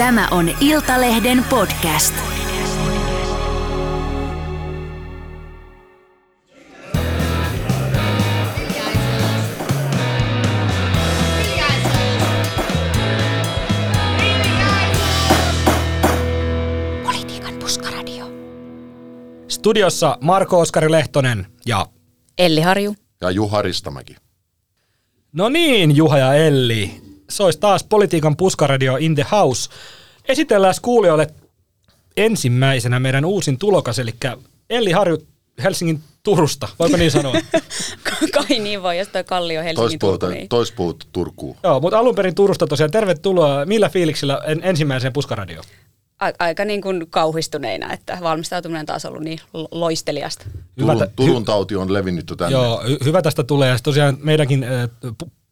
Tämä on Iltalehden podcast. Politiikan puskaradio. Studiossa Marko Oskari Lehtonen ja... Elli Harju. Ja Juha Ristamäki. No niin, Juha ja Elli. Se olisi taas Politiikan puskaradio in the house. Esitellään kuulijoille ensimmäisenä meidän uusin tulokas, eli Elli Harju Helsingin Turusta, voiko niin sanoa? Kai niin voi, jos toi Kallio Helsingin Turku. Niin. Toispuut Turkuun. Joo, mutta alun perin Turusta tosiaan tervetuloa. Millä fiiliksillä en, ensimmäiseen puskaradioon? Aika niin kuin kauhistuneina, että valmistautuminen on taas ollut niin lo- loisteliasta. Hyvä Turun, Turun tauti on levinnyt jo tänne. Joo, hy- hyvä tästä tulee. Ja tosiaan meidänkin äh,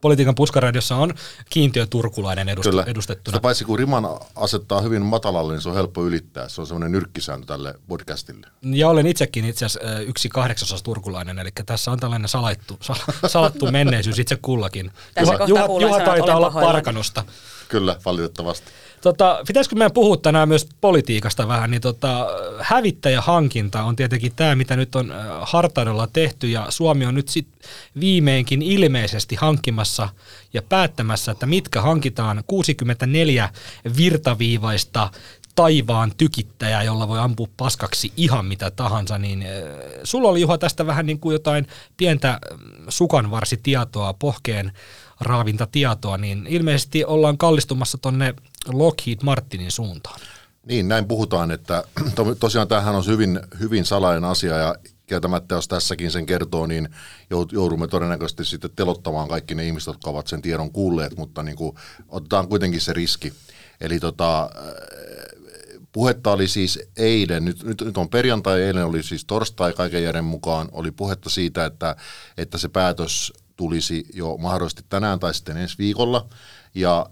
Politiikan puskaradiossa on kiintiö turkulainen edust- Kyllä. edustettuna. Sitä paitsi kun riman asettaa hyvin matalalle, niin se on helppo ylittää. Se on semmoinen nyrkkisääntö tälle podcastille. Ja olen itsekin itse asiassa yksi kahdeksasas turkulainen, eli tässä on tällainen salattu, sal- salattu menneisyys itse kullakin. Tässä Juha, Juha, Juha taitaa olla pahoillani. Parkanosta. Kyllä, valitettavasti. Tota, pitäisikö meidän puhua tänään myös politiikasta vähän, niin tota, hävittäjähankinta on tietenkin tämä, mitä nyt on hartaudella tehty, ja Suomi on nyt sit viimeinkin ilmeisesti hankkimassa ja päättämässä, että mitkä hankitaan 64 virtaviivaista taivaan tykittäjää, jolla voi ampua paskaksi ihan mitä tahansa, niin sulla oli Juha tästä vähän niin kuin jotain pientä mm, sukanvarsitietoa, pohkeen raavinta tietoa, niin ilmeisesti ollaan kallistumassa tonne Lockheed Martinin suuntaan. Niin, näin puhutaan, että to- tosiaan tämähän on hyvin, hyvin salainen asia ja kieltämättä, jos tässäkin sen kertoo, niin joudumme todennäköisesti sitten telottamaan kaikki ne ihmiset, jotka ovat sen tiedon kuulleet, mutta niin kuin, otetaan kuitenkin se riski. Eli tota, äh, puhetta oli siis eilen, nyt, nyt, nyt on perjantai, eilen oli siis torstai kaiken järjen mukaan, oli puhetta siitä, että, että se päätös tulisi jo mahdollisesti tänään tai sitten ensi viikolla, ja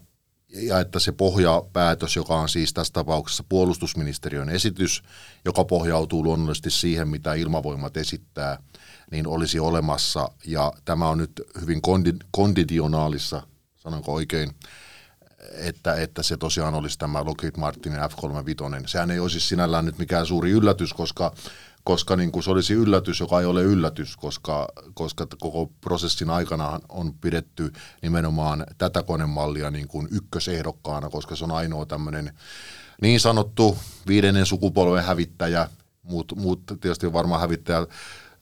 ja että se pohjapäätös, joka on siis tässä tapauksessa puolustusministeriön esitys, joka pohjautuu luonnollisesti siihen, mitä ilmavoimat esittää, niin olisi olemassa. Ja tämä on nyt hyvin kondi- konditionaalissa, sanonko oikein, että, että se tosiaan olisi tämä Lockheed Martinin F-35. Sehän ei olisi sinällään nyt mikään suuri yllätys, koska, koska niin kuin se olisi yllätys, joka ei ole yllätys, koska, koska koko prosessin aikana on pidetty nimenomaan tätä konemallia niin kuin ykkösehdokkaana, koska se on ainoa tämmöinen niin sanottu viidennen sukupolven hävittäjä, muut, muut tietysti varmaan hävittäjä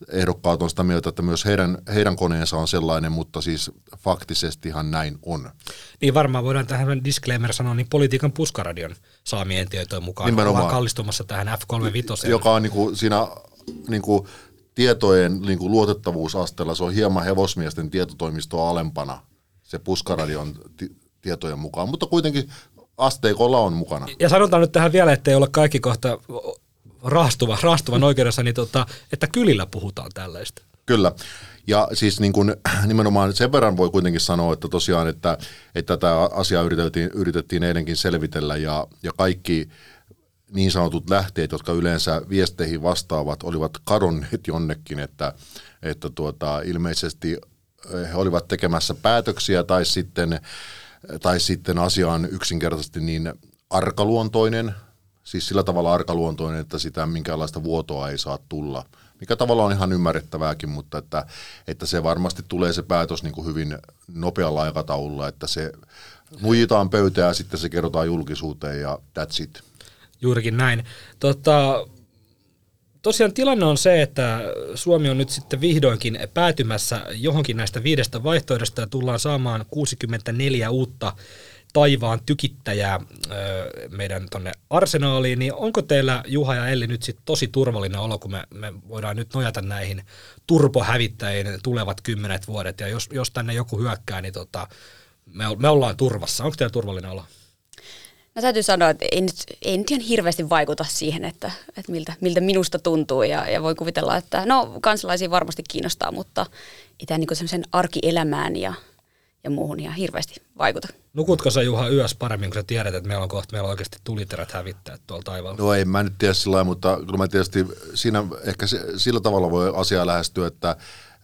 ehdokkaat on sitä mieltä, että myös heidän, heidän koneensa on sellainen, mutta siis faktisestihan näin on. Niin varmaan voidaan tähän disclaimer sanoa, niin politiikan puskaradion saamien tietojen mukaan Nimenomaan. ollaan kallistumassa tähän F35. joka on niinku siinä niinku tietojen niinku luotettavuusasteella, se on hieman hevosmiesten tietotoimistoa alempana se puskaradion ti- tietojen mukaan, mutta kuitenkin asteikolla on mukana. Ja sanotaan nyt tähän vielä, ettei ole kaikki kohta raastuva, raastuvan oikeudessa, niin tota, että kylillä puhutaan tällaista. Kyllä. Ja siis niin kuin, nimenomaan sen verran voi kuitenkin sanoa, että tosiaan, että, että tätä asiaa yritettiin, yritettiin eilenkin selvitellä ja, ja kaikki niin sanotut lähteet, jotka yleensä viesteihin vastaavat, olivat kadonneet jonnekin, että, että tuota, ilmeisesti eh, he olivat tekemässä päätöksiä tai sitten, tai sitten asia on yksinkertaisesti niin arkaluontoinen, siis sillä tavalla arkaluontoinen, että sitä minkäänlaista vuotoa ei saa tulla, mikä tavallaan on ihan ymmärrettävääkin, mutta että, että se varmasti tulee se päätös niin kuin hyvin nopealla aikataululla, että se nuijitaan pöytään ja sitten se kerrotaan julkisuuteen ja that's it. Juurikin näin. Tota, tosiaan tilanne on se, että Suomi on nyt sitten vihdoinkin päätymässä johonkin näistä viidestä vaihtoehdosta ja tullaan saamaan 64 uutta taivaan tykittäjää meidän tonne arsenaaliin, niin onko teillä Juha ja Elli nyt sitten tosi turvallinen olo, kun me, me voidaan nyt nojata näihin turbohävittäjiin tulevat kymmenet vuodet, ja jos, jos tänne joku hyökkää, niin tota, me, me ollaan turvassa. Onko teillä turvallinen olo? No täytyy sanoa, että ei nyt, ei nyt ihan hirveästi vaikuta siihen, että, että miltä, miltä minusta tuntuu ja, ja voi kuvitella, että no kansalaisia varmasti kiinnostaa, mutta ei tämä niin semmoisen arkielämään ja, ja muuhun ihan hirveästi vaikuta. Nukutko sä Juha yössä paremmin, kun sä tiedät, että meillä on kohta meillä on oikeasti tuliterät hävittäjät tuolla taivaalla? No ei mä nyt tiedä sillä lailla, mutta kyllä mä tietysti siinä ehkä se, sillä tavalla voi asiaa lähestyä, että,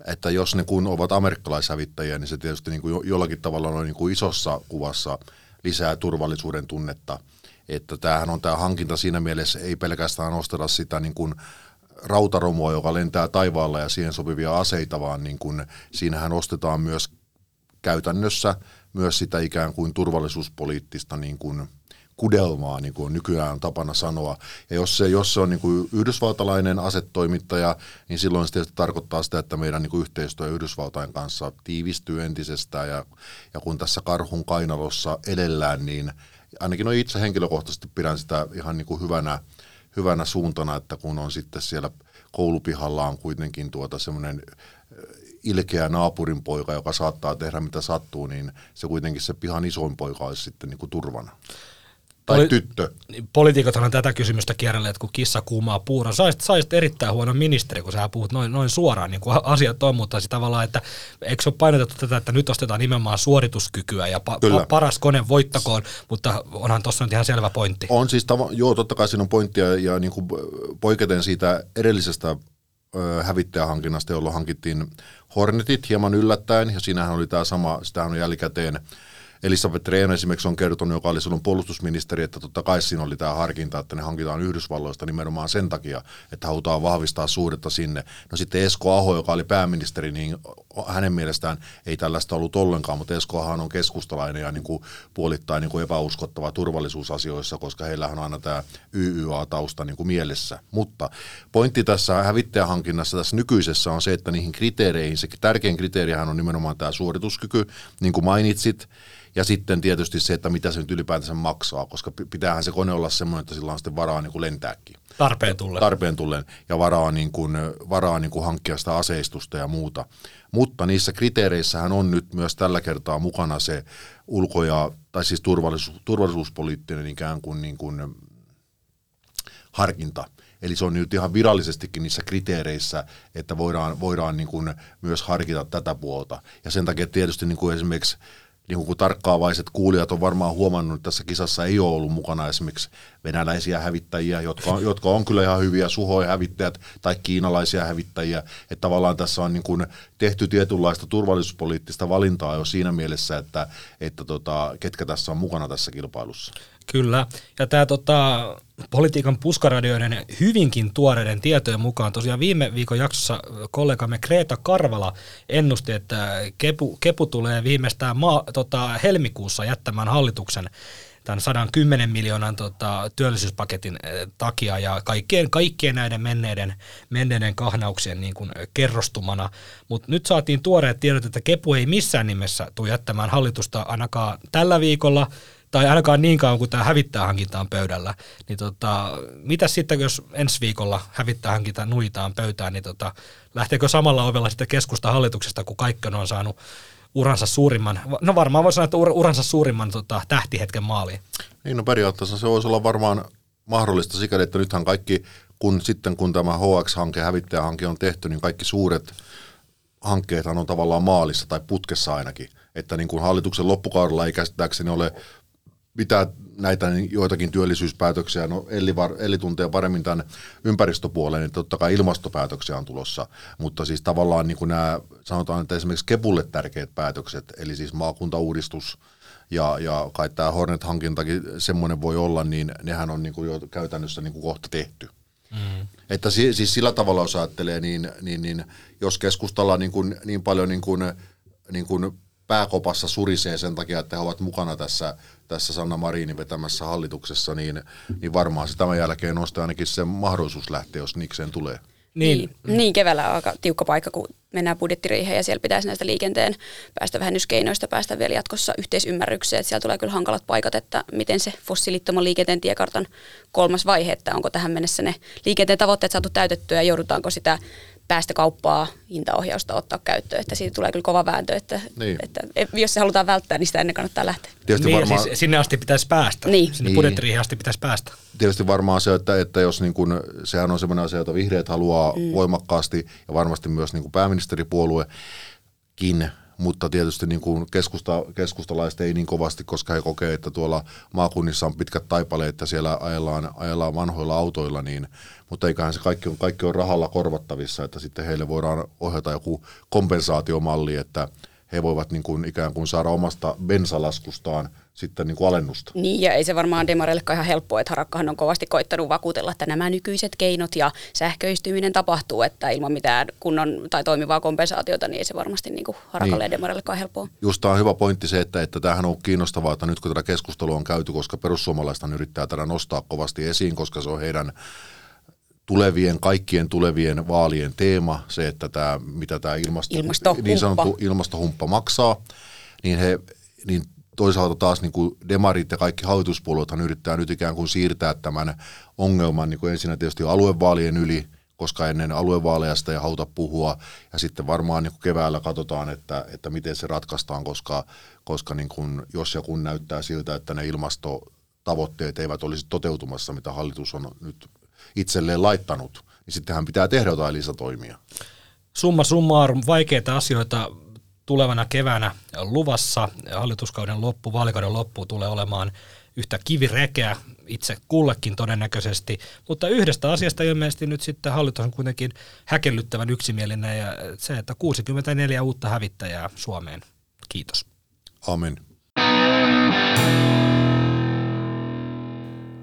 että jos ne kun ovat amerikkalaishävittäjiä, niin se tietysti niin kuin jo- jollakin tavalla on niin kuin isossa kuvassa lisää turvallisuuden tunnetta. että tämähän on tämä hankinta siinä mielessä, ei pelkästään osteta sitä niin kuin rautaromua, joka lentää taivaalla ja siihen sopivia aseita, vaan niin kuin, siinähän ostetaan myös käytännössä myös sitä ikään kuin turvallisuuspoliittista niin kuin kudelmaa, niin kuin nykyään on tapana sanoa. Ja jos se, jos se on niin kuin yhdysvaltalainen asetoimittaja, niin silloin se tietysti tarkoittaa sitä, että meidän niin kuin yhteistyö Yhdysvaltain kanssa tiivistyy entisestään. Ja, ja kun tässä karhun kainalossa edellään, niin ainakin no itse henkilökohtaisesti pidän sitä ihan niin kuin hyvänä, hyvänä suuntana, että kun on sitten siellä koulupihalla on kuitenkin tuota semmoinen ilkeä naapurin poika, joka saattaa tehdä mitä sattuu, niin se kuitenkin se pihan isoin poika olisi sitten niin kuin turvana. Tai Poli- tyttö. Poliitikot on tätä kysymystä kierrelleet, kun kissa kuumaa puuron. Saisit, saisit erittäin huono ministeri, kun sä puhut noin, noin suoraan, niin kuin asiat on, mutta siis tavallaan, että eikö se ole painotettu tätä, että nyt ostetaan nimenomaan suorituskykyä ja pa- pa- paras kone voittakoon, mutta onhan tuossa nyt ihan selvä pointti. On siis, tava- joo, totta kai siinä on pointtia ja niin kuin poiketen siitä edellisestä hävittäjähankinnasta, jolloin hankittiin Hornetit hieman yllättäen, ja siinähän oli tämä sama, sitähän on jälkikäteen Elisabeth Rehn esimerkiksi on kertonut, joka oli silloin puolustusministeri, että totta kai siinä oli tämä harkinta, että ne hankitaan Yhdysvalloista nimenomaan sen takia, että halutaan vahvistaa suhdetta sinne. No sitten Esko Aho, joka oli pääministeri, niin hänen mielestään ei tällaista ollut ollenkaan, mutta Eskohan on keskustalainen ja niin kuin puolittain niin kuin epäuskottava turvallisuusasioissa, koska heillähän on aina tämä YYA-tausta niin kuin mielessä. Mutta pointti tässä hävittäjähankinnassa tässä nykyisessä on se, että niihin kriteereihin, se tärkein kriteerihän on nimenomaan tämä suorituskyky, niin kuin mainitsit, ja sitten tietysti se, että mitä se nyt ylipäätänsä maksaa, koska pitäähän se kone olla semmoinen, että sillä on sitten varaa niin kuin lentääkin. Tarpeen tullen. Tarpeen tullen ja varaa, niin kuin, varaa niin kuin hankkia sitä aseistusta ja muuta. Mutta niissä kriteereissähän on nyt myös tällä kertaa mukana se ulko- ja, tai siis turvallisuus, turvallisuuspoliittinen ikään kuin, niin kuin harkinta. Eli se on nyt ihan virallisestikin niissä kriteereissä, että voidaan, voidaan niin kuin myös harkita tätä puolta. Ja sen takia tietysti niin kuin esimerkiksi niin kuin tarkkaavaiset kuulijat on varmaan huomannut, että tässä kisassa ei ole ollut mukana esimerkiksi venäläisiä hävittäjiä, jotka on, jotka on kyllä ihan hyviä suhoja hävittäjät tai kiinalaisia hävittäjiä. Että tavallaan tässä on niin kuin tehty tietynlaista turvallisuuspoliittista valintaa jo siinä mielessä, että, että tota, ketkä tässä on mukana tässä kilpailussa. Kyllä, ja tämä tota, politiikan puskaradioiden hyvinkin tuoreiden tietojen mukaan, tosiaan viime viikon jaksossa kollegamme Kreta Karvala ennusti, että Kepu, Kepu tulee viimeistään maa, tota, helmikuussa jättämään hallituksen tämän 110 miljoonan tota, työllisyyspaketin eh, takia. Ja kaikkien, kaikkien näiden menneiden, menneiden kahnauksien niin kuin kerrostumana. Mutta nyt saatiin tuoreet tiedot, että Kepu ei missään nimessä tule jättämään hallitusta ainakaan tällä viikolla – tai ainakaan niin kauan kuin tämä hävittäjähankinta on pöydällä, niin tota, mitä sitten, jos ensi viikolla hävittäjähankinta nuitaan pöytään, niin tota, lähteekö samalla ovella sitten keskusta hallituksesta, kun kaikki on saanut uransa suurimman, no varmaan voi sanoa, että uransa suurimman tota, tähtihetken maaliin. Niin, no periaatteessa se voisi olla varmaan mahdollista sikäli, että nythän kaikki, kun sitten kun tämä HX-hanke, hävittäjähanke on tehty, niin kaikki suuret hankkeethan on tavallaan maalissa tai putkessa ainakin. Että niin kuin hallituksen loppukaudella ei käsittääkseni ole pitää näitä niin joitakin työllisyyspäätöksiä, no Elli, var, Elli tuntee paremmin tämän ympäristöpuolen, niin totta kai ilmastopäätöksiä on tulossa, mutta siis tavallaan niin kuin nämä, sanotaan, että esimerkiksi Kepulle tärkeät päätökset, eli siis maakuntauudistus, ja, ja kai tämä Hornet-hankintakin semmoinen voi olla, niin nehän on niin kuin jo käytännössä niin kuin kohta tehty. Mm. Että si, siis sillä tavalla, jos ajattelee, niin, niin, niin jos keskustalla niin, kuin, niin paljon niin kuin, niin kuin pääkopassa surisee sen takia, että he ovat mukana tässä, tässä Sanna Marinin vetämässä hallituksessa, niin, niin varmaan se tämän jälkeen nostaa ainakin se mahdollisuus lähteä, jos niikseen tulee. Niin, niin, niin keväällä on aika tiukka paikka, kun mennään budjettiriiheen ja siellä pitäisi näistä liikenteen päästövähennyskeinoista päästä vielä jatkossa yhteisymmärrykseen. Että siellä tulee kyllä hankalat paikat, että miten se fossiilittoman liikenteen tiekartan kolmas vaihe, että onko tähän mennessä ne liikenteen tavoitteet saatu täytettyä ja joudutaanko sitä päästökauppaa, hintaohjausta ottaa käyttöön, että siitä tulee kyllä kova vääntö, että, niin. että jos se halutaan välttää, niin sitä ennen kannattaa lähteä. Tietysti niin, varmaan, siis sinne asti pitäisi päästä, niin. sinne niin. budjettiriihin asti pitäisi päästä. Tietysti varmaan se, että, että jos niin kun, sehän on sellainen asia, jota vihreät haluaa mm. voimakkaasti ja varmasti myös niin kuin pääministeripuoluekin mutta tietysti niin kuin keskusta, keskustalaiset ei niin kovasti, koska he kokee, että tuolla maakunnissa on pitkät taipaleet, että siellä ajellaan, ajellaan vanhoilla autoilla, niin, mutta eiköhän se kaikki on, kaikki on rahalla korvattavissa, että sitten heille voidaan ohjata joku kompensaatiomalli, että he voivat niin kuin ikään kuin saada omasta bensalaskustaan sitten niin kuin alennusta. Niin, ja ei se varmaan Demareillekaan ihan helppoa, että Harakkahan on kovasti koittanut vakuutella, että nämä nykyiset keinot ja sähköistyminen tapahtuu, että ilman mitään kunnon tai toimivaa kompensaatiota, niin ei se varmasti niin kuin Harakalle niin. ja Demareillekaan helppoa. Just tämä on hyvä pointti se, että, että tämähän on kiinnostavaa, että nyt kun tätä keskustelua on käyty, koska perussuomalaiset yrittää tätä nostaa kovasti esiin, koska se on heidän tulevien, kaikkien tulevien vaalien teema, se, että tämä, mitä tämä ilmasto, niin sanottu ilmastohumppa maksaa, niin, he, niin toisaalta taas niin kuin demarit ja kaikki hallituspuolueethan yrittää nyt ikään kuin siirtää tämän ongelman niin kuin ensinnä tietysti aluevaalien yli, koska ennen aluevaaleja sitä ei haluta puhua, ja sitten varmaan niin kuin keväällä katsotaan, että, että miten se ratkaistaan, koska, koska niin kuin, jos ja kun näyttää siltä, että ne ilmastotavoitteet eivät olisi toteutumassa, mitä hallitus on nyt itselleen laittanut, niin sittenhän pitää tehdä jotain lisätoimia. Summa summarum, vaikeita asioita tulevana keväänä luvassa. Hallituskauden loppu, vaalikauden loppu tulee olemaan yhtä kivirekeä itse kullekin todennäköisesti, mutta yhdestä asiasta ilmeisesti nyt sitten hallitus on kuitenkin häkellyttävän yksimielinen ja se, että 64 uutta hävittäjää Suomeen. Kiitos. Amen.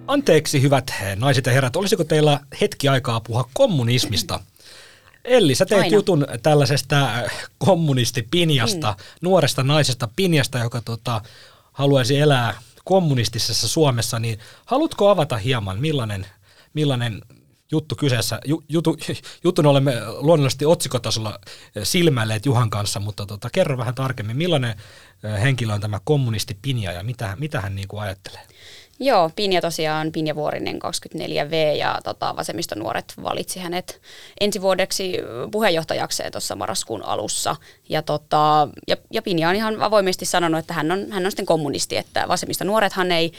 Anteeksi hyvät naiset ja herrat, olisiko teillä hetki aikaa puhua kommunismista? Elli, sä teet Aina. jutun tällaisesta äh, kommunistipinjasta, mm. nuoresta naisesta pinjasta, joka tota, haluaisi elää kommunistisessa Suomessa, niin haluatko avata hieman, millainen, millainen juttu kyseessä. Jutu, jutun olemme luonnollisesti otsikotasolla silmäilleet Juhan kanssa, mutta tota, kerro vähän tarkemmin, millainen äh, henkilö on tämä kommunistipinja ja mitä, mitä hän niin kuin ajattelee? Joo, Pinja tosiaan, Pinja Vuorinen 24V ja tota, vasemmistonuoret valitsi hänet ensi vuodeksi puheenjohtajakseen tuossa marraskuun alussa. Ja, tota, ja, ja Pinja on ihan avoimesti sanonut, että hän on, hän on sitten kommunisti, että vasemmistonuorethan ei,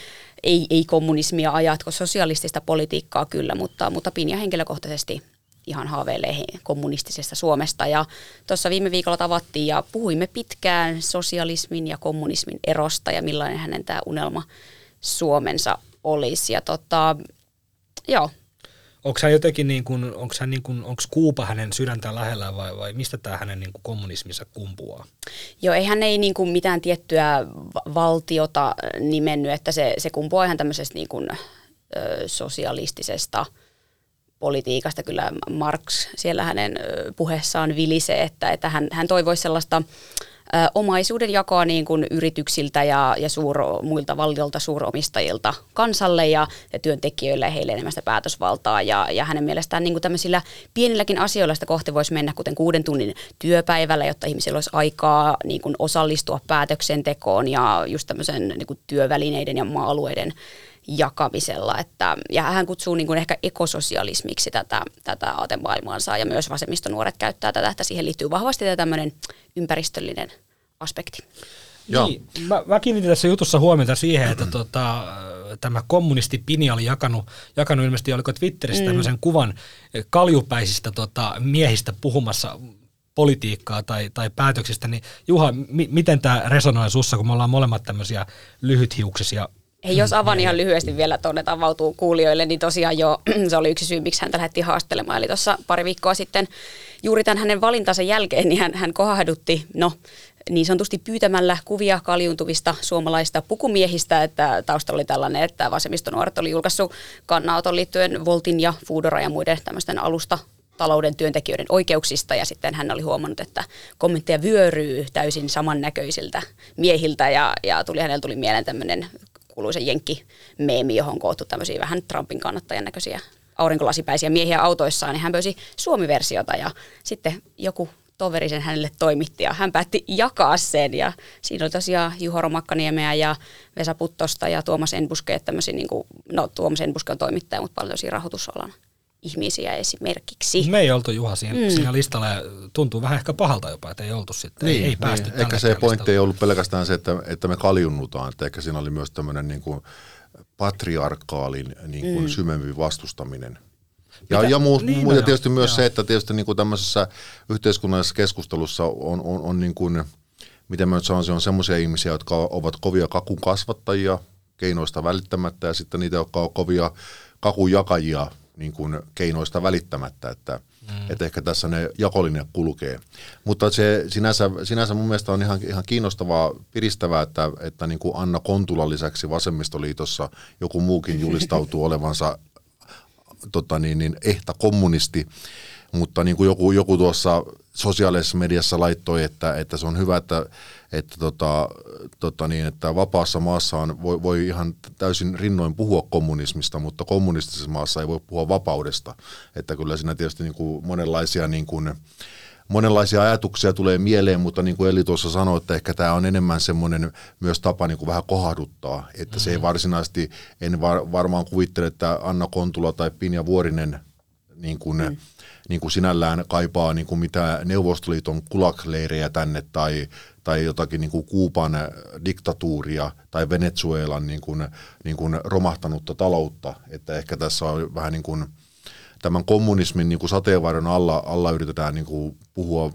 ei, ei kommunismia ajatko sosialistista politiikkaa kyllä, mutta, mutta Pinja henkilökohtaisesti ihan haaveilee kommunistisesta Suomesta. Ja tuossa viime viikolla tavattiin ja puhuimme pitkään sosialismin ja kommunismin erosta ja millainen hänen tämä unelma Suomensa olisi. Ja tota, joo. Onko hän jotenkin niin kuin, onko hän niin kuin, onko Kuupa hänen sydäntä lähellä vai, vai mistä tämä hänen niin kuin kommunismissa kumpuaa? Joo, ei hän ei niin kuin mitään tiettyä valtiota nimennyt, että se, se kumpuaa ihan tämmöisestä niin kuin, ö, sosialistisesta politiikasta. Kyllä Marx siellä hänen puheessaan vilisee, että, että hän, hän toivoisi sellaista omaisuuden jakoa niin kuin yrityksiltä ja, ja suuro, muilta valtiolta suuromistajilta kansalle ja, ja työntekijöille ja heille enemmän sitä päätösvaltaa. Ja, ja hänen mielestään niin kuin tämmöisillä pienilläkin asioilla sitä kohti voisi mennä, kuten kuuden tunnin työpäivällä, jotta ihmisillä olisi aikaa niin kuin osallistua päätöksentekoon ja just tämmöisen niin kuin työvälineiden ja maa-alueiden jakamisella. Että, ja hän kutsuu niin kuin ehkä ekososialismiksi tätä, tätä aatemaailmaansa ja myös vasemmistonuoret käyttää tätä, että siihen liittyy vahvasti tämä tämmöinen ympäristöllinen aspekti. Joo. Niin, mä, mä kiinnitin tässä jutussa huomiota siihen, että tota, tämä kommunisti Pini oli jakanut, jakanut ilmeisesti, oliko Twitterissä mm. tämmöisen kuvan kaljupäisistä tota, miehistä puhumassa politiikkaa tai, tai päätöksistä, niin Juha, mi, miten tämä resonoi sussa, kun me ollaan molemmat tämmöisiä lyhythiuksisia Hei, jos avan ihan lyhyesti vielä tuonne avautuu kuulijoille, niin tosiaan jo se oli yksi syy, miksi häntä lähdettiin haastelemaan. Eli tuossa pari viikkoa sitten juuri tämän hänen valintansa jälkeen, niin hän, hän kohahdutti, no niin sanotusti pyytämällä kuvia kaljuntuvista suomalaista pukumiehistä, että taustalla oli tällainen, että vasemmistonuoret oli julkaissut kannanoton liittyen Voltin ja Foodora ja muiden tämmöisten alusta talouden työntekijöiden oikeuksista ja sitten hän oli huomannut, että kommentteja vyöryy täysin samannäköisiltä miehiltä ja, ja tuli, hänellä tuli mieleen tämmöinen kuuluisa jenkki-meemi, johon on koottu tämmöisiä vähän Trumpin kannattajan näköisiä aurinkolasipäisiä miehiä autoissaan, niin hän pöysi suomiversiota ja sitten joku toveri sen hänelle toimitti ja hän päätti jakaa sen ja siinä oli tosiaan Juho Romakkaniemeä ja Vesa Puttosta ja Tuomas Enbuske, tämmöisiä niin kuin, no Tuomas Enbuske on toimittaja, mutta paljon tosiaan rahoitusalan ihmisiä esimerkiksi. Me ei oltu Juha siinä, mm. siinä listalla ja tuntuu vähän ehkä pahalta jopa, että ei oltu sitten, niin, ei, ei päästy niin. Ehkä se pointti ei ollut pelkästään se, että, että me kaljunnutaan, että ehkä siinä oli myös tämmöinen niin kuin patriarkaalin niin kuin mm. syvempi vastustaminen. Ja, ja, muu, niin, no ja tietysti joo, myös joo. se, että tietysti niin kuin tämmöisessä yhteiskunnallisessa keskustelussa on, on, on niin kuin, miten mä nyt sanoisin, on semmoisia ihmisiä, jotka ovat kovia kakun kasvattajia, keinoista välittämättä, ja sitten niitä, jotka ovat kovia kakun jakajia, niin kuin keinoista välittämättä, että, mm. että ehkä tässä ne jakolinjat kulkee. Mutta se sinänsä, sinänsä mun mielestä on ihan, ihan kiinnostavaa, piristävää, että, että niin kuin Anna Kontula lisäksi Vasemmistoliitossa joku muukin julistautuu olevansa tota niin, niin, ehtä kommunisti, mutta niin kuin joku, joku tuossa sosiaalisessa mediassa laittoi, että, että se on hyvä, että, että, tota, tota niin, että vapaassa maassa on, voi, voi ihan täysin rinnoin puhua kommunismista, mutta kommunistisessa maassa ei voi puhua vapaudesta. Että kyllä siinä tietysti niin kuin monenlaisia niin kuin, monenlaisia ajatuksia tulee mieleen, mutta niin kuin Eli tuossa sanoi, että ehkä tämä on enemmän semmoinen myös tapa niin kuin vähän kohahduttaa, että mm-hmm. se ei mm-hmm. varsinaisesti, en var, varmaan kuvittele, että Anna Kontula tai Pinja Vuorinen niin kuin, mm niin kuin sinällään kaipaa niin kuin mitä Neuvostoliiton kulakleirejä tänne tai, tai jotakin niin kuin Kuuban diktatuuria tai Venezuelan niin kuin, niin kuin romahtanutta taloutta. Että ehkä tässä on vähän niin kuin tämän kommunismin niin kuin sateenvarjon alla, alla yritetään niin kuin puhua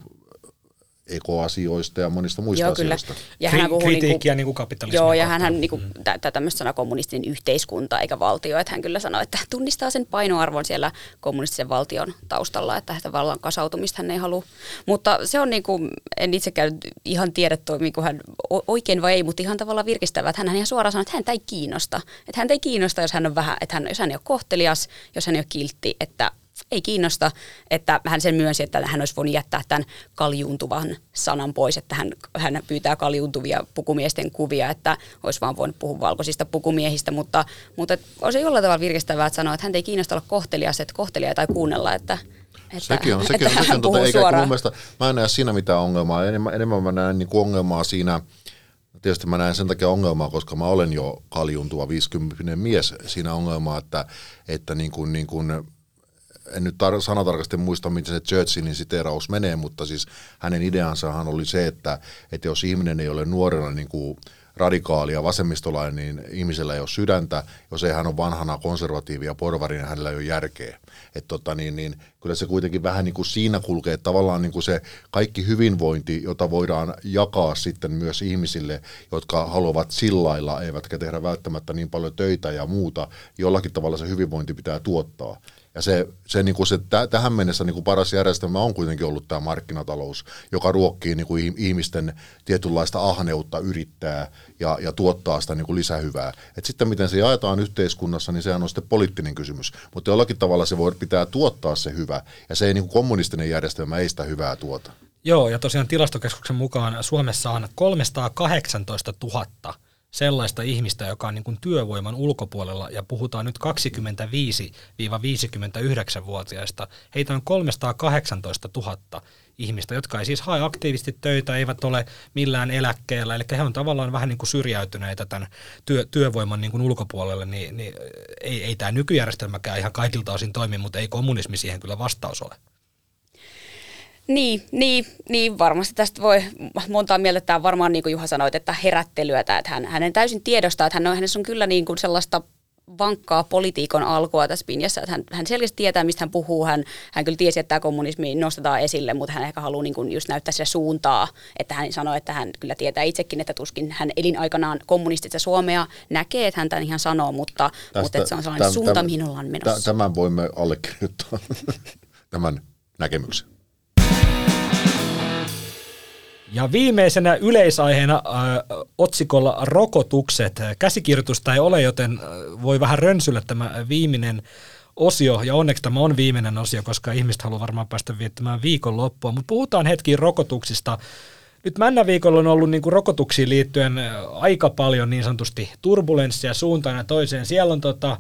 ekoasioista ja monista muista joo, kyllä. asioista. Ja hän puhuu Kritiikkiä niin kuin kapitalismin Joo, ja hän, hän niin kuin, mm. tämmöistä sanaa kommunistinen yhteiskunta eikä valtio. Että hän kyllä sanoi, että tunnistaa sen painoarvon siellä kommunistisen valtion taustalla, että tavallaan kasautumista hän ei halua. Mutta se on niin kuin, en itsekään ihan tiedä toimiiko hän oikein vai ei, mutta ihan tavallaan virkistävä, että hän ihan suoraan sanoi, että häntä ei kiinnosta. Että häntä ei kiinnosta, jos hän on vähän, että hän, jos hän ei ole kohtelias, jos hän ei ole kiltti, että ei kiinnosta, että hän sen myönsi, että hän olisi voinut jättää tämän kaljuuntuvan sanan pois, että hän, hän pyytää kaljuuntuvia pukumiesten kuvia, että olisi vaan voinut puhua valkoisista pukumiehistä, mutta, mutta on se jollain tavalla virkistävää, että sanoa, että hän ei kiinnosta olla kohtelias, että kohtelia tai kuunnella, että, että, sekin on, sekin on, sekin on tuota, eikä mun mielestä, mä en näe siinä mitään ongelmaa, enemmän, enemmän mä näen niin ongelmaa siinä, tietysti mä näen sen takia ongelmaa, koska mä olen jo kaljuntua 50 mies. Siinä ongelmaa, että, että niin kuin, niin kuin en nyt tar- sanatarkasti muista, miten se Churchillin siteraus menee, mutta siis hänen ideansahan oli se, että, että jos ihminen ei ole nuorena niin kuin radikaali ja vasemmistolainen, niin ihmisellä ei ole sydäntä. Jos ei hän ole vanhana konservatiivi ja porvari, niin hänellä ei ole järkeä. Et tota, niin, niin, kyllä se kuitenkin vähän niin kuin siinä kulkee, että tavallaan niin kuin se kaikki hyvinvointi, jota voidaan jakaa sitten myös ihmisille, jotka haluavat sillailla, eivätkä tehdä välttämättä niin paljon töitä ja muuta, jollakin tavalla se hyvinvointi pitää tuottaa. Ja se, se, niin kuin se täh, tähän mennessä niin kuin paras järjestelmä on kuitenkin ollut tämä markkinatalous, joka ruokkii niin kuin ihmisten tietynlaista ahneutta yrittää ja, ja tuottaa sitä niin kuin lisähyvää. Et sitten miten se jaetaan yhteiskunnassa, niin sehän on sitten poliittinen kysymys. Mutta jollakin tavalla se voi pitää tuottaa se hyvä, ja se ei niin kuin kommunistinen järjestelmä ei sitä hyvää tuota. Joo, ja tosiaan tilastokeskuksen mukaan Suomessa on 318 000 sellaista ihmistä, joka on niin kuin työvoiman ulkopuolella, ja puhutaan nyt 25-59-vuotiaista. Heitä on 318 000 ihmistä, jotka ei siis hae aktiivisesti töitä, eivät ole millään eläkkeellä, eli he on tavallaan vähän niin kuin syrjäytyneitä tämän työ, työvoiman niin kuin ulkopuolelle, niin, niin ei, ei tämä nykyjärjestelmäkään ihan kaikilta osin toimi, mutta ei kommunismi siihen kyllä vastaus ole. Niin, niin, niin, varmasti tästä voi montaa mieltä, että tämä varmaan niin kuin Juha sanoi, että herättelyä, että hän, hänen täysin tiedostaa, että hän on, hänessä on kyllä niin kuin sellaista vankkaa politiikon alkua tässä pinjassa, että hän, hän selkeästi tietää, mistä hän puhuu, hän, hän kyllä tiesi, että tämä kommunismi nostetaan esille, mutta hän ehkä haluaa niin kuin just näyttää sitä suuntaa, että hän sanoi, että hän kyllä tietää itsekin, että tuskin hän elinaikanaan kommunistista Suomea näkee, että hän tämän ihan sanoo, mutta, Tästä, mutta että se on sellainen täm, suunta, täm, mihin ollaan menossa. Tämän voimme allekirjoittaa, tämän näkemyksen. Ja viimeisenä yleisaiheena äh, otsikolla rokotukset. Käsikirjoitusta ei ole, joten voi vähän rönsyllä tämä viimeinen osio, ja onneksi tämä on viimeinen osio, koska ihmiset haluaa varmaan päästä viettämään viikonloppua. Mutta puhutaan hetki rokotuksista. Nyt männä viikolla on ollut niin kuin rokotuksiin liittyen aika paljon niin sanotusti turbulenssia suuntaan ja toiseen. Siellä on tota,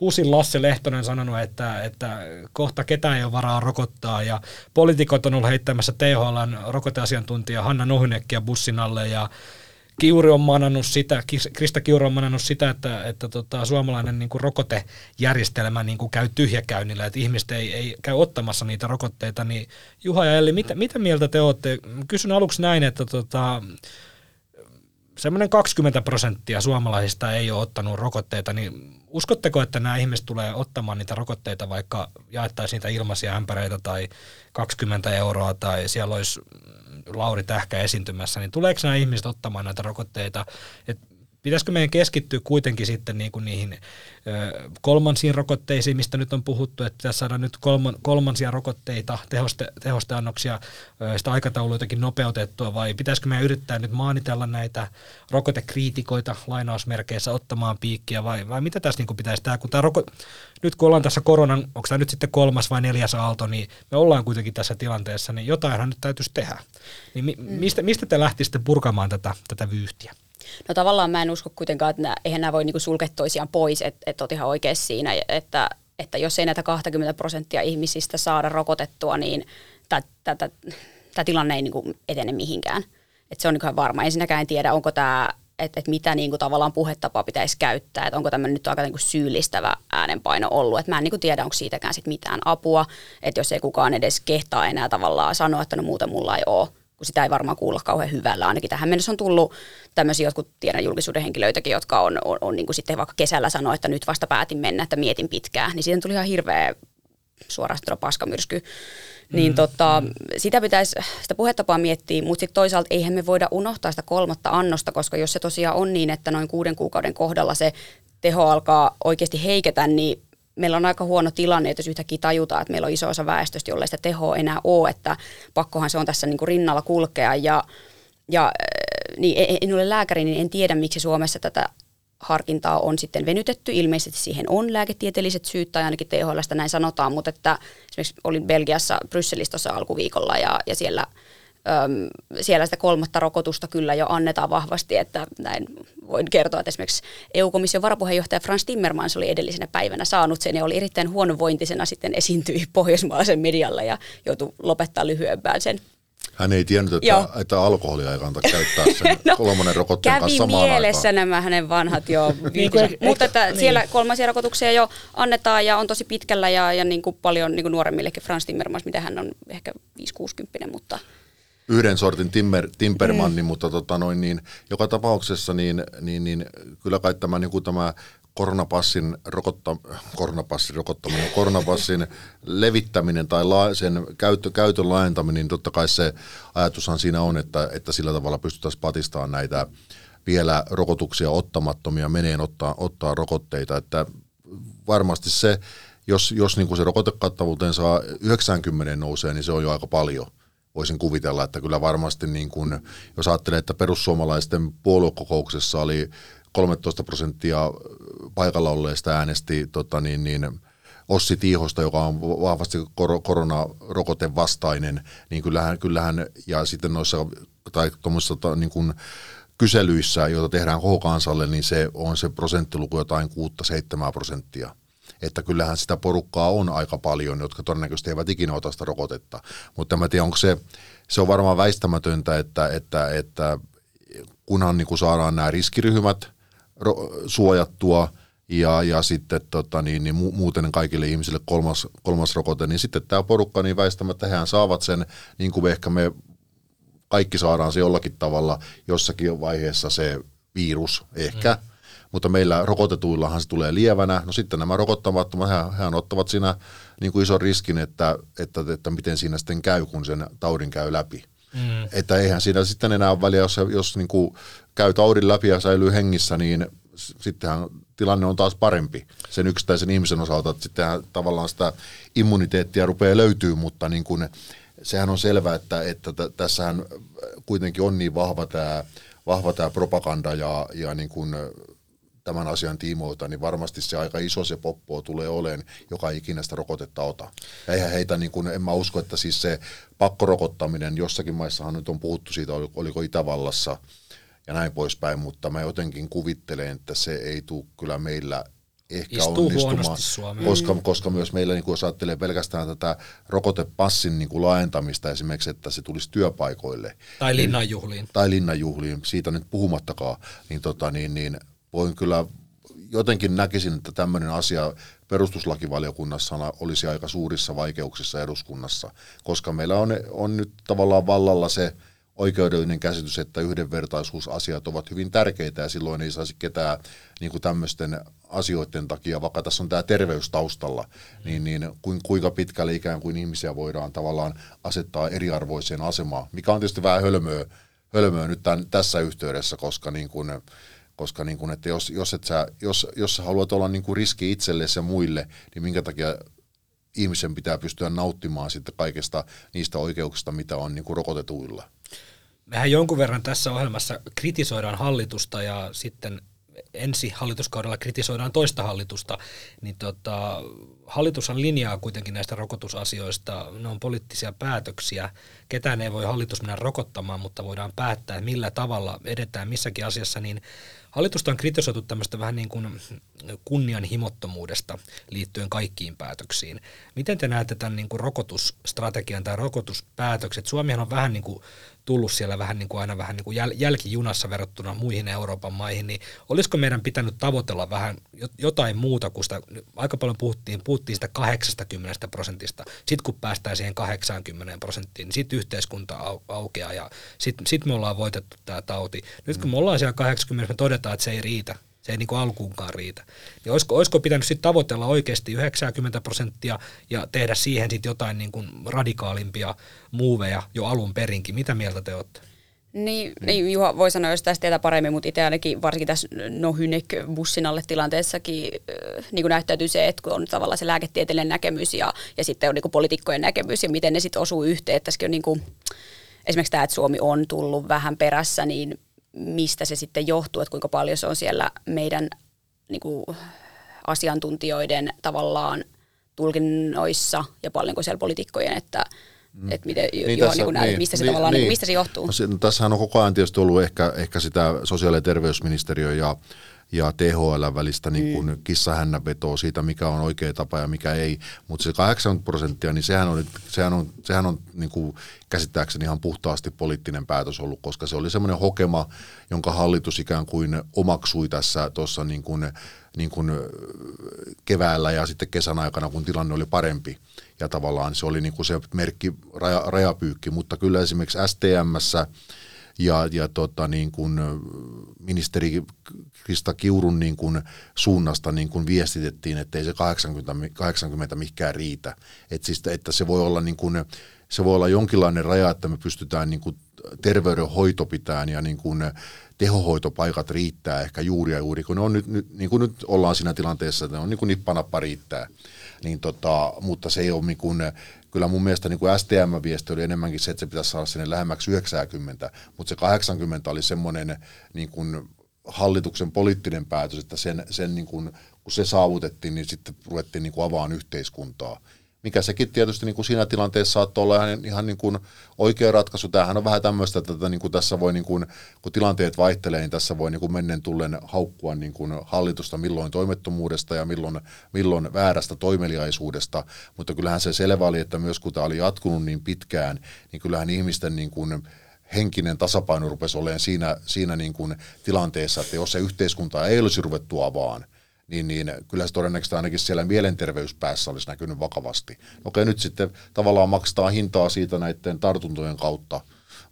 Husin Lasse Lehtonen sanonut, että, että kohta ketään ei ole varaa rokottaa ja poliitikot on ollut heittämässä THLn rokoteasiantuntija Hanna Nohynekkiä bussin alle ja Kiuri on manannut sitä, Krista Kiuri on manannut sitä, että, että tota, suomalainen niin kuin rokotejärjestelmä niin kuin käy tyhjäkäynnillä, että ihmiset ei, ei käy ottamassa niitä rokotteita, niin Juha ja Elli, mitä, mitä mieltä te olette? Kysyn aluksi näin, että tota, semmoinen 20 prosenttia suomalaisista ei ole ottanut rokotteita, niin uskotteko, että nämä ihmiset tulee ottamaan niitä rokotteita, vaikka jaettaisiin niitä ilmaisia ämpäreitä tai 20 euroa tai siellä olisi Lauri Tähkä esiintymässä, niin tuleeko nämä ihmiset ottamaan näitä rokotteita? Et pitäisikö meidän keskittyä kuitenkin sitten niin kuin niihin ö, kolmansiin rokotteisiin, mistä nyt on puhuttu, että pitäisi saada nyt kolman, kolmansia rokotteita, tehoste, tehosteannoksia, ö, sitä aikataulua jotenkin nopeutettua, vai pitäisikö meidän yrittää nyt maanitella näitä rokotekriitikoita lainausmerkeissä ottamaan piikkiä, vai, vai mitä tässä niin kuin pitäisi tämä, kun tämä roko, nyt kun ollaan tässä koronan, onko tämä nyt sitten kolmas vai neljäs aalto, niin me ollaan kuitenkin tässä tilanteessa, niin jotainhan nyt täytyisi tehdä. Niin mi, mistä, mistä te lähtisitte purkamaan tätä, tätä vyyhtiä? No tavallaan mä en usko kuitenkaan, että nää, eihän nämä voi niinku sulkea toisiaan pois, että et oot ihan oikeassa siinä, että, että jos ei näitä 20 prosenttia ihmisistä saada rokotettua, niin tämä tilanne ei niinku etene mihinkään. Et se on niinku varma. Ensinnäkään en tiedä, onko tämä että et mitä niinku tavallaan puhetapaa pitäisi käyttää, että onko tämä nyt aika niinku syyllistävä äänenpaino ollut. Et mä en niinku tiedä, onko siitäkään sit mitään apua, että jos ei kukaan edes kehtaa enää tavallaan sanoa, että no muuta mulla ei ole, kun sitä ei varmaan kuulla kauhean hyvällä. Ainakin tähän mennessä on tullut tämmöisiä jotkut tiedän julkisuuden henkilöitäkin, jotka on, on, on niin kuin sitten vaikka kesällä sanoa, että nyt vasta päätin mennä, että mietin pitkään. Niin siitä tuli ihan hirveä suorastaan paskamyrsky. Niin mm, tota, mm. sitä pitäisi, sitä puhetapaa miettiä, mutta sitten toisaalta eihän me voida unohtaa sitä kolmatta annosta, koska jos se tosiaan on niin, että noin kuuden kuukauden kohdalla se teho alkaa oikeasti heiketä, niin meillä on aika huono tilanne, että jos yhtäkkiä tajutaan, että meillä on iso osa väestöstä, jolle sitä tehoa enää ole, että pakkohan se on tässä niin kuin rinnalla kulkea ja, ja äh, niin en ole lääkäri, niin en tiedä, miksi Suomessa tätä harkintaa on sitten venytetty. Ilmeisesti siihen on lääketieteelliset syyt, tai ainakin THLstä näin sanotaan, mutta että esimerkiksi olin Belgiassa Brysselissä tuossa alkuviikolla, ja, ja siellä – Öm, siellä sitä kolmatta rokotusta kyllä jo annetaan vahvasti, että näin voin kertoa, että esimerkiksi EU-komission varapuheenjohtaja Frans Timmermans oli edellisenä päivänä saanut sen ja oli erittäin huonovointisena sitten esiintyi pohjoismaalaisen medialla ja joutui lopettaa lyhyempään sen hän ei tiennyt, että, että alkoholia ei kannata käyttää sen no, kolmannen rokotteen kanssa samaan mielessä aikaan. nämä hänen vanhat jo niin Mutta että niin. siellä kolmansia rokotuksia jo annetaan ja on tosi pitkällä ja, ja niin kuin paljon niin kuin nuoremmillekin Frans Timmermans, mitä hän on ehkä 5-60, mutta yhden sortin timmer, timpermanni, mm. mutta tota noin, niin, joka tapauksessa niin, niin, niin kyllä kai tämä, niin kuin tämä koronapassin, rokotta, koronapassin rokottaminen, koronapassin levittäminen tai la, sen käyttö, käytön laajentaminen, niin totta kai se ajatushan siinä on, että, että sillä tavalla pystyttäisiin patistamaan näitä vielä rokotuksia ottamattomia meneen ottaa, ottaa rokotteita, että varmasti se, jos, jos niin kuin se rokotekattavuuteen saa 90 nousee, niin se on jo aika paljon – voisin kuvitella, että kyllä varmasti niin kuin, jos ajattelee, että perussuomalaisten puoluekokouksessa oli 13 prosenttia paikalla olleista äänesti tota niin, niin, Ossi Tiihosta, joka on vahvasti kor- koronarokoten vastainen, niin kyllähän, kyllähän ja sitten noissa tai tuommoisissa niin kuin, kyselyissä, joita tehdään koko kansalle, niin se on se prosenttiluku jotain 6-7 prosenttia että kyllähän sitä porukkaa on aika paljon, jotka todennäköisesti eivät ikinä ota sitä rokotetta. Mutta mä tiedän, onko se, se on varmaan väistämätöntä, että, että, että kunhan niin kuin saadaan nämä riskiryhmät suojattua ja, ja sitten tota, niin, niin muuten kaikille ihmisille kolmas, kolmas rokote, niin sitten tämä porukka, niin väistämättä hehän saavat sen, niin kuin ehkä me kaikki saadaan se jollakin tavalla jossakin vaiheessa se virus ehkä, mm mutta meillä rokotetuillahan se tulee lievänä. No sitten nämä rokottamattomat, hän, hän ottavat siinä niin kuin ison riskin, että, että, että miten siinä sitten käy, kun sen taudin käy läpi. Mm. Että eihän siinä sitten enää ole väliä, jos, jos niin kuin käy taudin läpi ja säilyy hengissä, niin sittenhän tilanne on taas parempi sen yksittäisen ihmisen osalta, että sittenhän tavallaan sitä immuniteettia rupeaa löytyy, mutta niin kuin, sehän on selvää, että, että t- tässähän kuitenkin on niin vahva tämä vahva propaganda ja, ja niin kuin tämän asian tiimoilta, niin varmasti se aika iso se poppo tulee olemaan, joka ei ikinä sitä rokotetta ota. Ja eihän heitä, niin kuin, en mä usko, että siis se pakkorokottaminen, jossakin maissahan nyt on puhuttu siitä, oliko Itävallassa ja näin poispäin, mutta mä jotenkin kuvittelen, että se ei tule kyllä meillä ehkä Istuu onnistumaan, koska, koska myös meillä, niin kuin jos ajattelee pelkästään tätä rokotepassin niin kuin laajentamista esimerkiksi, että se tulisi työpaikoille. Tai niin- linnanjuhliin. Niin, tai linnanjuhliin, siitä nyt puhumattakaan, niin, tota, niin, niin voin kyllä jotenkin näkisin, että tämmöinen asia perustuslakivaliokunnassa olisi aika suurissa vaikeuksissa eduskunnassa, koska meillä on, on nyt tavallaan vallalla se oikeudellinen käsitys, että yhdenvertaisuusasiat ovat hyvin tärkeitä ja silloin ei saisi ketään niin kuin tämmöisten asioiden takia, vaikka tässä on tämä terveys taustalla, niin, niin kuinka pitkälle ikään kuin ihmisiä voidaan tavallaan asettaa eriarvoiseen asemaan, mikä on tietysti vähän hölmöä, hölmöä nyt tämän, tässä yhteydessä, koska niin kuin, koska niin kuin, että jos, jos, et sä, jos, jos sä haluat olla niin kuin riski itsellesi ja muille, niin minkä takia ihmisen pitää pystyä nauttimaan sitten kaikesta niistä oikeuksista, mitä on niin kuin rokotetuilla. Mehän jonkun verran tässä ohjelmassa kritisoidaan hallitusta ja sitten ensi hallituskaudella kritisoidaan toista hallitusta, niin tota, hallitushan linjaa kuitenkin näistä rokotusasioista. Ne on poliittisia päätöksiä. Ketään ei voi hallitus mennä rokottamaan, mutta voidaan päättää, millä tavalla edetään missäkin asiassa. Niin Hallitusta on kritisoitu tämmöistä vähän niin kuin kunnianhimottomuudesta liittyen kaikkiin päätöksiin. Miten te näette tämän niin kuin rokotusstrategian tai rokotuspäätökset? Suomihan on vähän niin kuin tullut siellä vähän niin kuin aina vähän niin kuin jäl- jälkijunassa verrattuna muihin Euroopan maihin, niin olisiko meidän pitänyt tavoitella vähän jotain muuta kuin sitä, aika paljon puhuttiin, puhuttiin sitä 80 prosentista, sitten kun päästään siihen 80 prosenttiin, niin sitten yhteiskunta au- aukeaa ja sitten sit me ollaan voitettu tämä tauti. Nyt kun me ollaan siellä 80, me todetaan, että se ei riitä, se ei niin kuin alkuunkaan riitä. Niin olisiko, olisiko pitänyt sitten tavoitella oikeasti 90 prosenttia ja tehdä siihen sitten jotain niin kuin radikaalimpia muuveja jo alun perinkin? Mitä mieltä te olette? Niin, niin Juha voi sanoa jos tästä tietää paremmin, mutta itse ainakin varsinkin tässä Nohynek bussin alle tilanteessakin niin kuin näyttäytyy se, että kun on tavallaan se lääketieteellinen näkemys ja, ja sitten on niin kuin poliitikkojen näkemys ja miten ne sitten osuu yhteen. Että tässäkin on niin kuin, esimerkiksi tämä, että Suomi on tullut vähän perässä, niin mistä se sitten johtuu, että kuinka paljon se on siellä meidän niin kuin, asiantuntijoiden tavallaan tulkinnoissa ja paljonko siellä poliitikkojen, että Mm. Että miten, niin tässä, niin niin, mistä, se niin, tavallaan, niin, mistä se johtuu? No, se, no, tässähän on koko ajan tietysti ollut ehkä, ehkä sitä sosiaali- ja terveysministeriö ja ja THL välistä niin kuin mm. kissahännänvetoa siitä, mikä on oikea tapa ja mikä ei. Mutta se 80 prosenttia, niin sehän on, sehän on, sehän on niin kuin käsittääkseni ihan puhtaasti poliittinen päätös ollut, koska se oli semmoinen hokema, jonka hallitus ikään kuin omaksui tässä tuossa niin kuin, niin kuin keväällä ja sitten kesän aikana, kun tilanne oli parempi. Ja tavallaan se oli niin kuin se merkki raja, rajapyykki, mutta kyllä esimerkiksi STMssä ja, ja tota, niin kuin ministeri Krista Kiurun niin kuin suunnasta niin kuin viestitettiin, että ei se 80, 80 mikään riitä. Et siis, että se voi olla niin kuin, se voi olla jonkinlainen raja, että me pystytään niin kuin terveydenhoito pitään ja niin kuin tehohoitopaikat riittää ehkä juuri ja juuri, kun ne on nyt, nyt niin kuin nyt ollaan siinä tilanteessa, että ne on niin kuin nippanappa riittää. Niin tota, mutta se ei ole niin kuin, kyllä mun mielestä niin kuin STM-viesti oli enemmänkin se, että se pitäisi saada sinne lähemmäksi 90, mutta se 80 oli semmoinen niin kuin hallituksen poliittinen päätös, että sen, sen niin kuin, kun se saavutettiin, niin sitten ruvettiin niin kuin avaan yhteiskuntaa mikä sekin tietysti niin kuin siinä tilanteessa saattoi olla ihan, ihan niin kuin oikea ratkaisu. Tämähän on vähän tämmöistä, että niin kuin tässä voi, niin kuin, kun tilanteet vaihtelee, niin tässä voi niin kuin mennen tullen haukkua niin kuin hallitusta milloin toimettomuudesta ja milloin, milloin väärästä toimeliaisuudesta, mutta kyllähän se selvä oli, että myös kun tämä oli jatkunut niin pitkään, niin kyllähän ihmisten niin kuin, henkinen tasapaino rupesi olemaan siinä, siinä niin kuin tilanteessa, että jos se yhteiskunta ei olisi ruvettu avaan, niin, niin kyllä se todennäköisesti ainakin siellä mielenterveyspäässä olisi näkynyt vakavasti. Okei, nyt sitten tavallaan maksetaan hintaa siitä näiden tartuntojen kautta,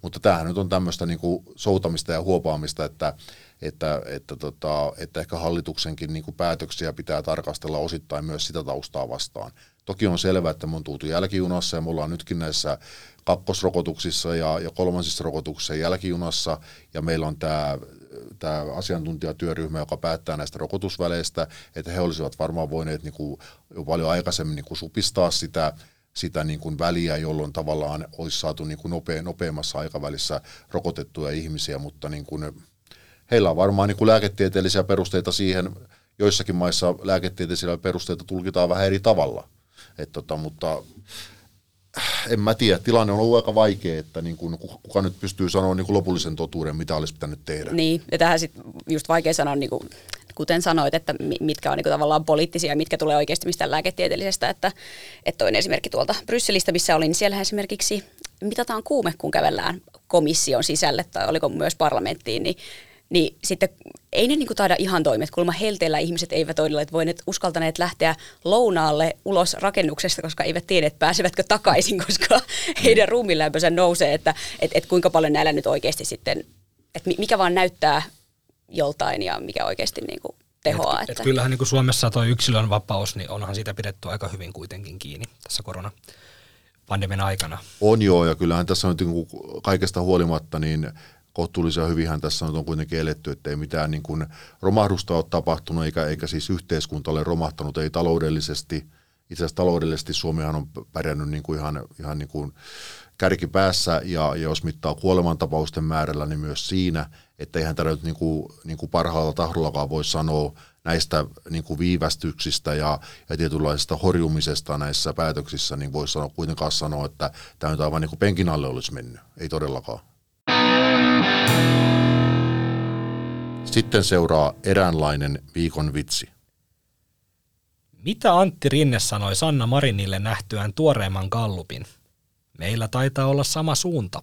mutta tämähän nyt on tämmöistä niin kuin soutamista ja huopaamista, että, että, että, tota, että ehkä hallituksenkin niin kuin päätöksiä pitää tarkastella osittain myös sitä taustaa vastaan. Toki on selvää, että me on tultu jälkijunassa ja me ollaan nytkin näissä kakkosrokotuksissa ja, ja kolmansissa rokotuksissa jälkijunassa ja meillä on tämä tämä asiantuntijatyöryhmä, joka päättää näistä rokotusväleistä, että he olisivat varmaan voineet niin kuin, jo paljon aikaisemmin niin kuin supistaa sitä, sitä niin kuin väliä, jolloin tavallaan olisi saatu niin kuin nopea, nopeammassa aikavälissä rokotettuja ihmisiä, mutta niin kuin, heillä on varmaan niin kuin lääketieteellisiä perusteita siihen, joissakin maissa lääketieteellisiä perusteita tulkitaan vähän eri tavalla. Et tota, mutta en mä tiedä, tilanne on ollut aika vaikea, että niin kuin, kuka nyt pystyy sanoa niin kuin lopullisen totuuden, mitä olisi pitänyt tehdä. Niin, ja tähän sitten just vaikea sanoa, niin kuin, kuten sanoit, että mitkä on niin kuin tavallaan poliittisia ja mitkä tulee oikeasti mistään lääketieteellisestä, että, että toinen esimerkki tuolta Brysselistä, missä olin, niin siellä esimerkiksi mitataan kuume, kun kävellään komission sisälle tai oliko myös parlamenttiin, niin niin sitten ei ne niinku taida ihan toimia. Kuulemma helteellä ihmiset eivät olleet voineet uskaltaneet lähteä lounaalle ulos rakennuksesta, koska eivät tiedä, että pääsevätkö takaisin, koska heidän ruumilämpönsä nousee, että et, et kuinka paljon näillä nyt oikeasti sitten, että mikä vaan näyttää joltain ja mikä oikeasti niinku tehoaa. Et, että. Et kyllähän niin Suomessa tuo yksilön vapaus, niin onhan siitä pidetty aika hyvin kuitenkin kiinni tässä korona pandemian aikana. On joo, ja kyllähän tässä on niin kaikesta huolimatta, niin kohtuullisen hyvinhän tässä on kuitenkin eletty, että ei mitään niin kuin romahdusta ole tapahtunut, eikä, eikä siis yhteiskunta ole romahtanut, ei taloudellisesti. Itse asiassa taloudellisesti Suomihan on pärjännyt niin kuin ihan, ihan niin kuin kärkipäässä, ja, ja jos mittaa kuolemantapausten määrällä, niin myös siinä, että eihän tämä nyt niin kuin, niin kuin parhaalla tahdollakaan voi sanoa näistä niin kuin viivästyksistä ja, ja tietynlaisesta horjumisesta näissä päätöksissä, niin voisi sanoa, kuitenkaan sanoa, että tämä nyt aivan niin kuin penkin alle olisi mennyt. Ei todellakaan. Sitten seuraa eräänlainen viikon vitsi. Mitä Antti Rinne sanoi Sanna Marinille nähtyään tuoreemman gallupin? Meillä taitaa olla sama suunta.